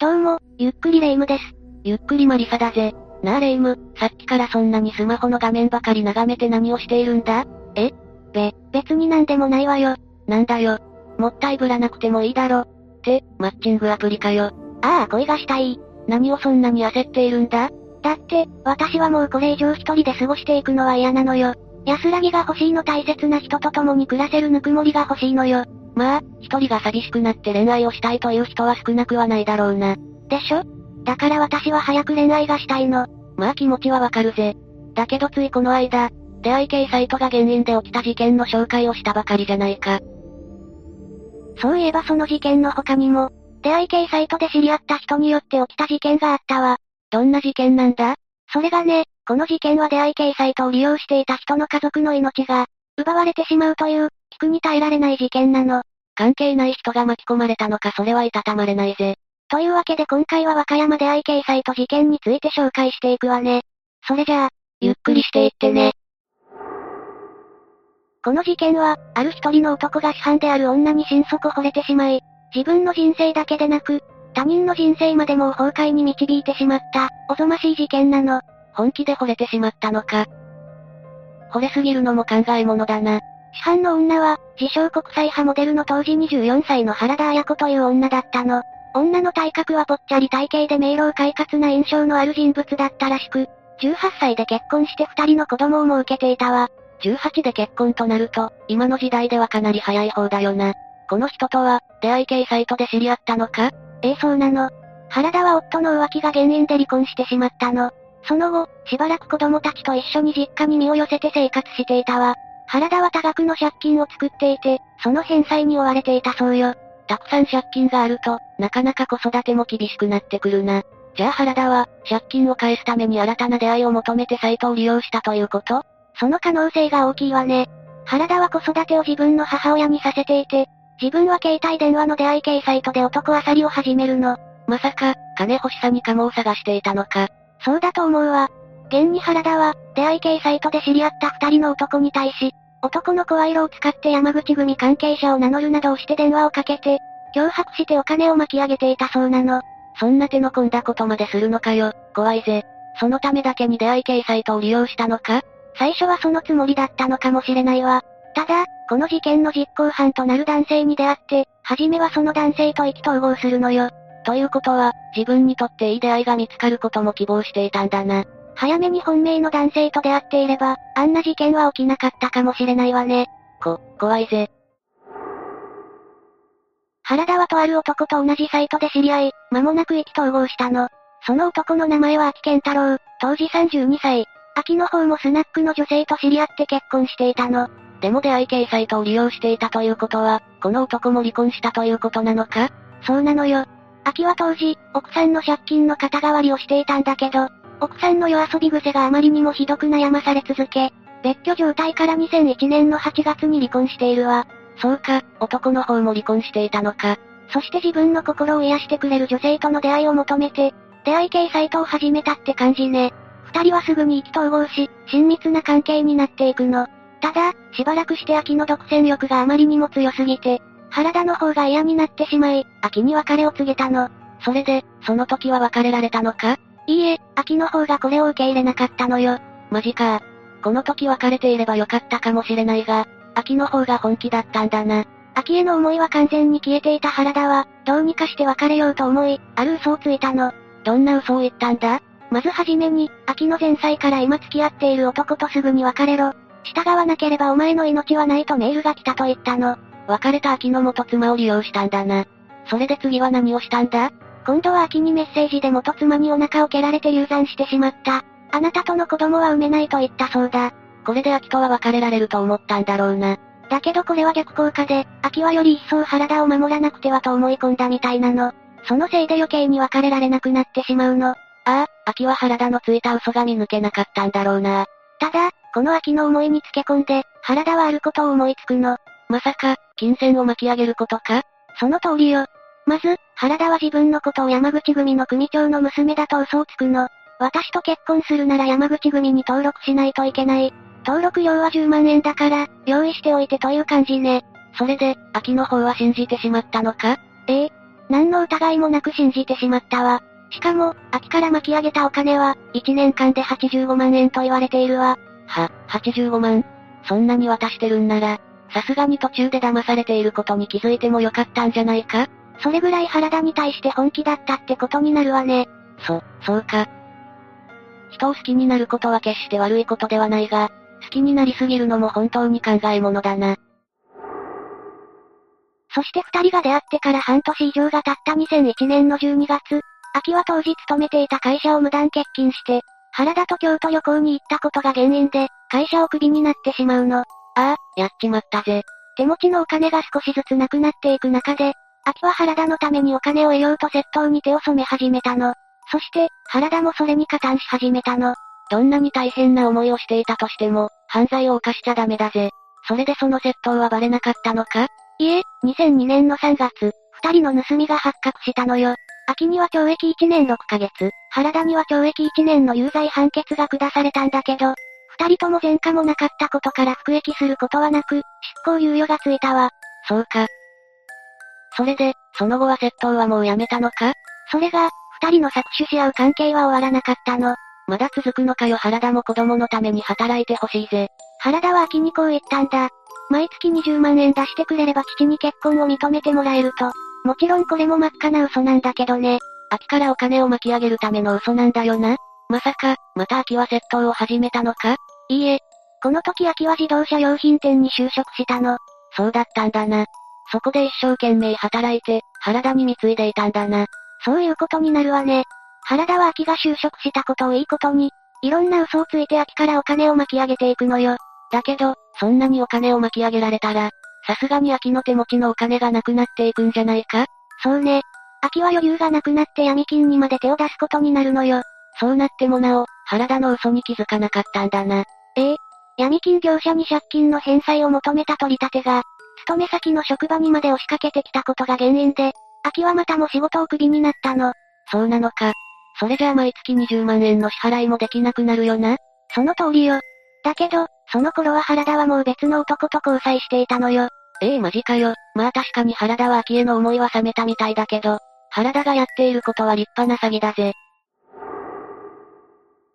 どうも、ゆっくりレ夢ムです。ゆっくりマリサだぜ。なあレ夢ム、さっきからそんなにスマホの画面ばかり眺めて何をしているんだ？え？べ、別になんでもないわよ。なんだよ。もったいぶらなくてもいいだろ。って、マッチングアプリかよ。ああ、恋がしたい。何をそんなに焦っているんだ？だって、私はもうこれ以上一人で過ごしていくのは嫌なのよ。安らぎが欲しいの大切な人と共に暮らせるぬくもりが欲しいのよ。まあ、一人が寂しくなって恋愛をしたいという人は少なくはないだろうな。でしょ？だから私は早く恋愛がしたいの。まあ気持ちはわかるぜ。だけどついこの間、出会い系サイトが原因で起きた事件の紹介をしたばかりじゃないか。そういえばその事件の他にも、出会い系サイトで知り合った人によって起きた事件があったわ。どんな事件なんだ？それがね、この事件は出会い系サイトを利用していた人の家族の命が、奪われてしまうという、聞くに耐えられない事件なの。関係ない人が巻き込まれたのかそれはいたたまれないぜ。というわけで今回は和歌山出会い系サイト事件について紹介していくわね。それじゃあ、ゆっくりしていってね。この事件は、ある一人の男が市販である女に心底惚れてしまい、自分の人生だけでなく、他人の人生までも崩壊に導いてしまった、おぞましい事件なの。本気で惚れてしまったのか。惚れすぎるのも考え物だな。市販の女は、自称国際派モデルの当時24歳の原田彩子という女だったの。女の体格はぽっちゃり体型で明朗快活な印象のある人物だったらしく、18歳で結婚して二人の子供をも受けていたわ。18で結婚となると、今の時代ではかなり早い方だよな。この人とは、出会い系サイトで知り合ったのか？ええそうなの。原田は夫の浮気が原因で離婚してしまったの。その後、しばらく子供たちと一緒に実家に身を寄せて生活していたわ。原田は多額の借金を作っていて、その返済に追われていたそうよ。たくさん借金があると、なかなか子育ても厳しくなってくるな。じゃあ原田は、借金を返すために新たな出会いを求めてサイトを利用したということ？その可能性が大きいわね。原田は子育てを自分の母親にさせていて、自分は携帯電話の出会い系サイトで男あさりを始めるの。まさか、金欲しさにカモを探していたのか。そうだと思うわ。現に原田は、出会い系サイトで知り合った二人の男に対し、男の声色を使って山口組関係者を名乗るなどをして電話をかけて、脅迫してお金を巻き上げていたそうなの。そんな手の込んだことまでするのかよ、怖いぜ。そのためだけに出会い系サイトを利用したのか？最初はそのつもりだったのかもしれないわ。ただ、この事件の実行犯となる男性に出会って、はじめはその男性と意気投合するのよ。ということは、自分にとっていい出会いが見つかることも希望していたんだな。早めに本命の男性と出会っていれば、あんな事件は起きなかったかもしれないわね。こ、怖いぜ。原田はとある男と同じサイトで知り合い、間もなく意気投合したの。その男の名前は秋健太郎、当時32歳。秋の方もスナックの女性と知り合って結婚していたの。でも出会い系サイトを利用していたということは、この男も離婚したということなのか？そうなのよ。秋は当時、奥さんの借金の肩代わりをしていたんだけど、奥さんの夜遊び癖があまりにもひどく悩まされ続け、別居状態から2001年の8月に離婚しているわ。そうか、男の方も離婚していたのか。そして自分の心を癒してくれる女性との出会いを求めて、出会い系サイトを始めたって感じね。二人はすぐに意気投合し、親密な関係になっていくの。ただ、しばらくして秋の独占欲があまりにも強すぎて、原田の方が嫌になってしまい、秋に別れを告げたの。それで、その時は別れられたのか？いいえ、秋の方がこれを受け入れなかったのよ。マジか。この時別れていればよかったかもしれないが、秋の方が本気だったんだな。秋への思いは完全に消えていた原田は、どうにかして別れようと思い、ある嘘をついたの。どんな嘘を言ったんだ？まずはじめに、秋の前妻から今付き合っている男とすぐに別れろ。従わなければお前の命はないとメールが来たと言ったの。別れた秋の元妻を利用したんだな。それで次は何をしたんだ？今度は秋にメッセージで元妻にお腹を蹴られて流産してしまった。あなたとの子供は産めないと言ったそうだ。これで秋とは別れられると思ったんだろうな。だけどこれは逆効果で、秋はより一層原田を守らなくてはと思い込んだみたいなの。そのせいで余計に別れられなくなってしまうの。ああ、秋は原田のついた嘘が見抜けなかったんだろうな。ただ、この秋の思いにつけ込んで、原田はあることを思いつくの。まさか、金銭を巻き上げることか？その通りよ。まず、原田は自分のことを山口組の組長の娘だと嘘をつくの。私と結婚するなら山口組に登録しないといけない。登録料は10万円だから、用意しておいてという感じね。それで、秋の方は信じてしまったのか？ええ。何の疑いもなく信じてしまったわ。しかも、秋から巻き上げたお金は、1年間で85万円と言われているわ。は、85万？そんなに渡してるんなら、さすがに途中で騙されていることに気づいてもよかったんじゃないか？それぐらい原田に対して本気だったってことになるわね。そ、そうか。人を好きになることは決して悪いことではないが、好きになりすぎるのも本当に考え物だな。そして二人が出会ってから半年以上が経った2001年の12月、秋は当時勤めていた会社を無断欠勤して、原田と京都旅行に行ったことが原因で、会社をクビになってしまうの。ああ、やっちまったぜ。手持ちのお金が少しずつなくなっていく中で、秋は原田のためにお金を得ようと窃盗に手を染め始めたの。そして、原田もそれに加担し始めたの。どんなに大変な思いをしていたとしても、犯罪を犯しちゃダメだぜ。それでその窃盗はバレなかったのか？いえ、2002年の3月、二人の盗みが発覚したのよ。秋には懲役1年6ヶ月、原田には懲役1年の有罪判決が下されたんだけど、二人とも前科もなかったことから服役することはなく、執行猶予がついたわ。そうか。それで、その後は窃盗はもうやめたのか？それが、二人の搾取し合う関係は終わらなかったの。まだ続くのかよ原田も子供のために働いてほしいぜ。原田は秋にこう言ったんだ。毎月20万円出してくれれば父に結婚を認めてもらえると。もちろんこれも真っ赤な嘘なんだけどね。秋からお金を巻き上げるための嘘なんだよな。まさか、また秋は窃盗を始めたのか？いいえ。この時秋は自動車用品店に就職したの。そうだったんだな。そこで一生懸命働いて、原田に貢いでいたんだな。そういうことになるわね。原田は秋が就職したことをいいことに、いろんな嘘をついて秋からお金を巻き上げていくのよ。だけど、そんなにお金を巻き上げられたら、さすがに秋の手持ちのお金がなくなっていくんじゃないか？そうね。秋は余裕がなくなって闇金にまで手を出すことになるのよ。そうなってもなお、原田の嘘に気づかなかったんだな。ええ。闇金業者に借金の返済を求めた取り立てが、勤め先の職場にまで押しかけてきたことが原因で、秋はまたも仕事をクビになったの。そうなのか。それじゃあ毎月20万円の支払いもできなくなるよな。その通りよ。だけど、その頃は原田はもう別の男と交際していたのよ。ええマジかよ。まあ確かに原田は秋への思いは冷めたみたいだけど、原田がやっていることは立派な詐欺だぜ。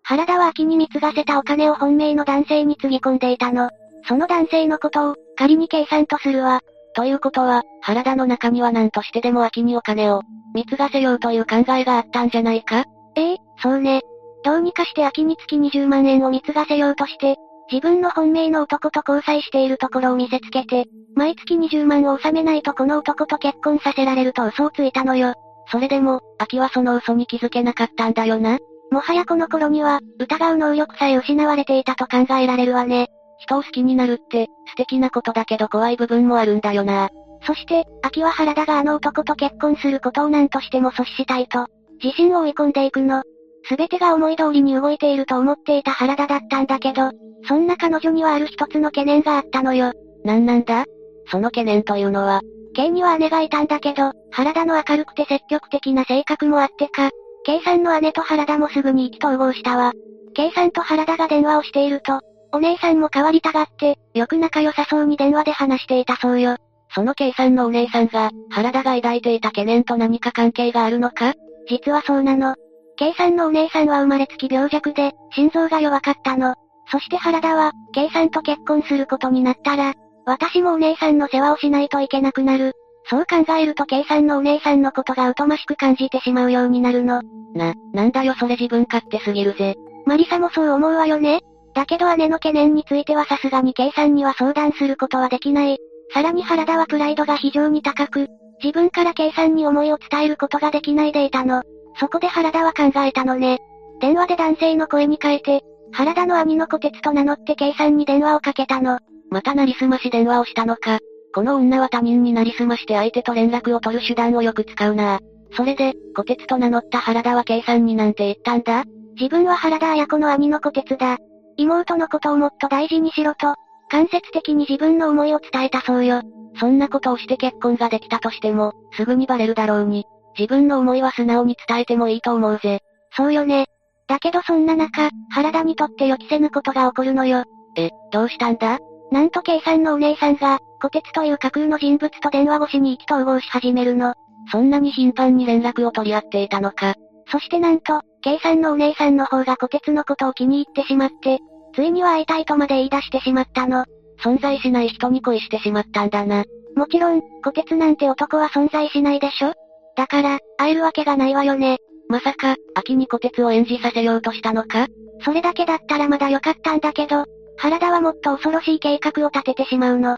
原田は秋に貢がせたお金を本命の男性につぎ込んでいたの。その男性のことを、仮に計算とするわ。ということは、原田の中には何としてでも秋にお金を、貢がせようという考えがあったんじゃないか？ええそうね。どうにかして秋に月20万円を貢がせようとして、自分の本命の男と交際しているところを見せつけて、毎月20万を納めないとこの男と結婚させられると嘘をついたのよ。それでも、秋はその嘘に気づけなかったんだよな。もはやこの頃には、疑う能力さえ失われていたと考えられるわね。人を好きになるって、素敵なことだけど怖い部分もあるんだよな。そして、秋は原田があの男と結婚することを何としても阻止したいと、自信を追い込んでいくの。すべてが思い通りに動いていると思っていた原田だったんだけど、そんな彼女にはある一つの懸念があったのよ。なんなんだ？その懸念というのは、K には姉がいたんだけど、原田の明るくて積極的な性格もあってか、K さんの姉と原田もすぐに意気投合したわ。K さんと原田が電話をしていると、お姉さんも変わりたがって、よく仲良さそうに電話で話していたそうよ。その K さんのお姉さんが、原田が抱いていた懸念と何か関係があるのか？実はそうなの。K さんのお姉さんは生まれつき病弱で、心臓が弱かったの。そして原田は、K さんと結婚することになったら、私もお姉さんの世話をしないといけなくなる。そう考えると K さんのお姉さんのことが疎ましく感じてしまうようになるの。な、なんだよそれ自分勝手すぎるぜ。マリサもそう思うわよねだけど姉の懸念についてはさすがに K さんには相談することはできない。さらに原田はプライドが非常に高く、自分から K さんに思いを伝えることができないでいたの。そこで原田は考えたのね。電話で男性の声に変えて、原田の兄の小鉄と名乗って K さんに電話をかけたの。またなりすまし電話をしたのか。この女は他人になりすまして相手と連絡を取る手段をよく使うな。それで、小鉄と名乗った原田は計算になんて言ったんだ？自分は原田綾子の兄の小鉄だ。妹のことをもっと大事にしろと、間接的に自分の思いを伝えたそうよ。そんなことをして結婚ができたとしても、すぐにバレるだろうに。自分の思いは素直に伝えてもいいと思うぜ。そうよね。だけどそんな中、原田にとって予期せぬことが起こるのよ。え、どうしたんだ？なんと計算のお姉さんが、小鉄という架空の人物と電話越しに意気投合し始めるの。そんなに頻繁に連絡を取り合っていたのか。そしてなんと、計算のお姉さんの方が小鉄のことを気に入ってしまって、ついには会いたいとまで言い出してしまったの。存在しない人に恋してしまったんだな。もちろん、小鉄なんて男は存在しないでしょだから、会えるわけがないわよね。まさか、秋に小鉄を演じさせようとしたのか？それだけだったらまだよかったんだけど、原田はもっと恐ろしい計画を立ててしまうの。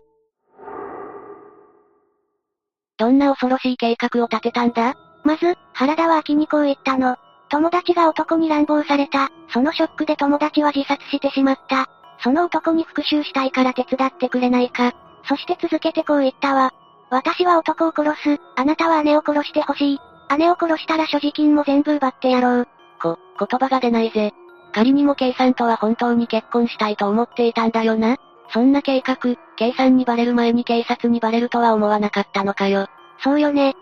どんな恐ろしい計画を立てたんだ？まず、原田は秋にこう言ったの。友達が男に乱暴された。そのショックで友達は自殺してしまった。その男に復讐したいから手伝ってくれないか。そして続けてこう言ったわ。私は男を殺す。あなたは姉を殺してほしい。姉を殺したら所持金も全部奪ってやろう。こ、言葉が出ないぜ。仮にも K さんとは本当に結婚したいと思っていたんだよな。そんな計画、K さんにバレる前に警察にバレるとは思わなかったのかよ。そうよね。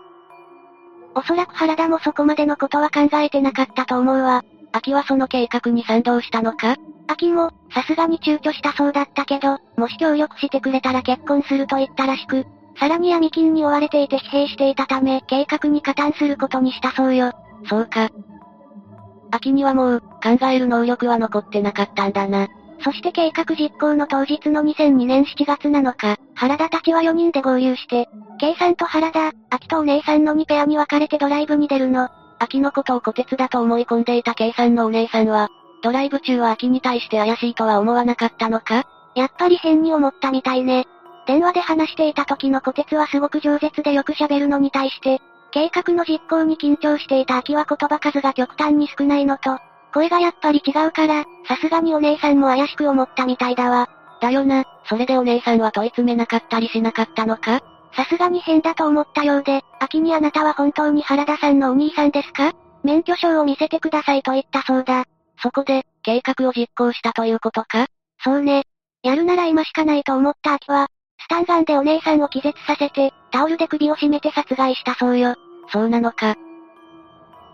おそらく原田もそこまでのことは考えてなかったと思うわ。秋はその計画に賛同したのか？秋も、さすがに躊躇したそうだったけど、もし協力してくれたら結婚すると言ったらしく、さらに闇金に追われていて疲弊していたため、計画に加担することにしたそうよ。そうか。秋にはもう、考える能力は残ってなかったんだな。そして計画実行の当日の2002年7月7日、原田たちは4人で合流して、K さんと原田、秋とお姉さんの2ペアに分かれてドライブに出るの。秋のことを小鉄だと思い込んでいた K さんのお姉さんは、ドライブ中は秋に対して怪しいとは思わなかったのか？やっぱり変に思ったみたいね。電話で話していた時の小鉄はすごく饒舌でよく喋るのに対して、計画の実行に緊張していた秋は言葉数が極端に少ないのと、声がやっぱり違うから、さすがにお姉さんも怪しく思ったみたいだわ。だよな、それでお姉さんは問い詰めなかったりしなかったのか？さすがに変だと思ったようで、秋にあなたは本当に原田さんのお兄さんですか？免許証を見せてくださいと言ったそうだ。そこで、計画を実行したということか？そうね。やるなら今しかないと思った秋は、スタンガンでお姉さんを気絶させて、タオルで首を絞めて殺害したそうよ。そうなのか。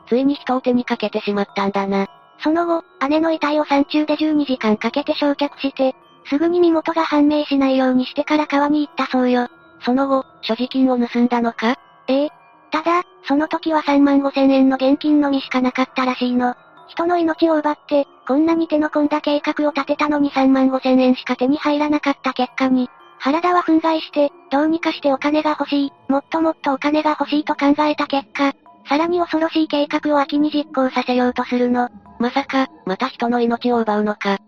ついに人を手にかけてしまったんだな。その後、姉の遺体を山中で12時間かけて焼却して、すぐに身元が判明しないようにしてから川に行ったそうよ。その後、所持金を盗んだのか？ええ。ただ、その時は3万5千円の現金のみしかなかったらしいの。人の命を奪って、こんなに手の込んだ計画を立てたのに3万5千円しか手に入らなかった結果に、原田は憤慨して、どうにかしてお金が欲しい、もっともっとお金が欲しいと考えた結果、さらに恐ろしい計画を秋に実行させようとするの。まさか、また人の命を奪うのか。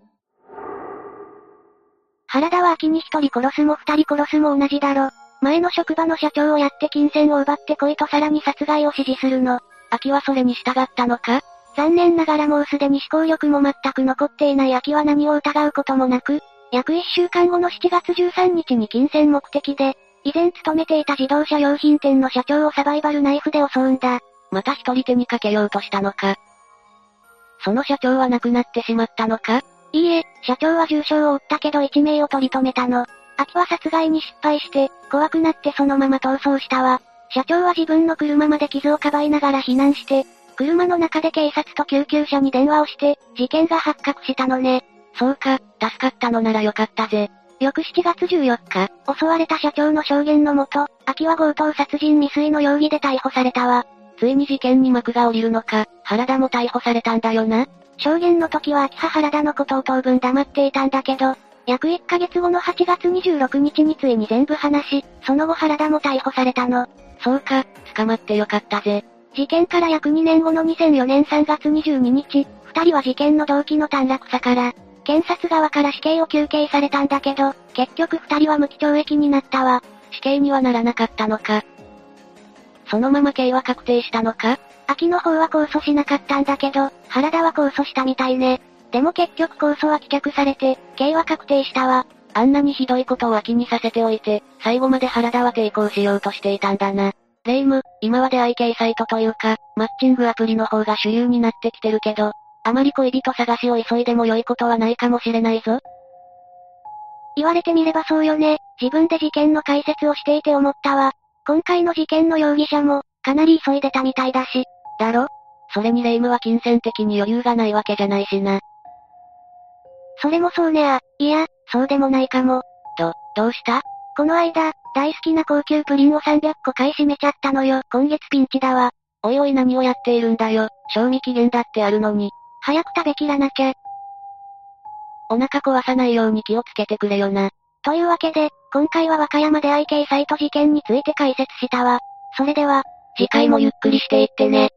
原田は秋に一人殺すも二人殺すも同じだろ。前の職場の社長をやって金銭を奪ってこいとさらに殺害を指示するの。秋はそれに従ったのか？残念ながらもうすでに思考力も全く残っていない秋は何を疑うこともなく、約1週間後の7月13日に金銭目的で、以前勤めていた自動車用品店の社長をサバイバルナイフで襲うんだ。また一人手にかけようとしたのか。その社長は亡くなってしまったのか？いいえ、社長は重傷を負ったけど一命を取り留めたの。秋は殺害に失敗して、怖くなってそのまま逃走したわ。社長は自分の車まで傷をかばいながら避難して、車の中で警察と救急車に電話をして、事件が発覚したのね。そうか、助かったのならよかったぜ。翌7月14日、襲われた社長の証言のもと、秋は強盗殺人未遂の容疑で逮捕されたわ。ついに事件に幕が降りるのか、原田も逮捕されたんだよな。証言の時は秋葉原田のことを当分黙っていたんだけど、約1ヶ月後の8月26日についに全部話し、その後原田も逮捕されたの。そうか、捕まってよかったぜ。事件から約2年後の2004年3月22日、二人は事件の動機の短絡さから、検察側から死刑を求刑されたんだけど、結局二人は無期懲役になったわ。死刑にはならなかったのか。そのまま刑は確定したのか秋の方は控訴しなかったんだけど、原田は控訴したみたいね。でも結局控訴は棄却されて、刑は確定したわ。あんなにひどいことを秋にさせておいて、最後まで原田は抵抗しようとしていたんだな。レイム、今は出会い系サイトというか、マッチングアプリの方が主流になってきてるけど、あまり恋人探しを急いでも良いことはないかもしれないぞ。言われてみればそうよね。自分で事件の解説をしていて思ったわ。今回の事件の容疑者も、かなり急いでたみたいだし。だろ？それにレイムは金銭的に余裕がないわけじゃないしな。それもそうねあ。いや、そうでもないかも。と、どうした？この間、大好きな高級プリンを300個買い占めちゃったのよ。今月ピンチだわ。おいおい何をやっているんだよ。賞味期限だってあるのに。早く食べきらなきゃ。お腹壊さないように気をつけてくれよな。というわけで、今回は和歌山で愛系サイト事件について解説したわ。それでは、次回もゆっくりしていってね。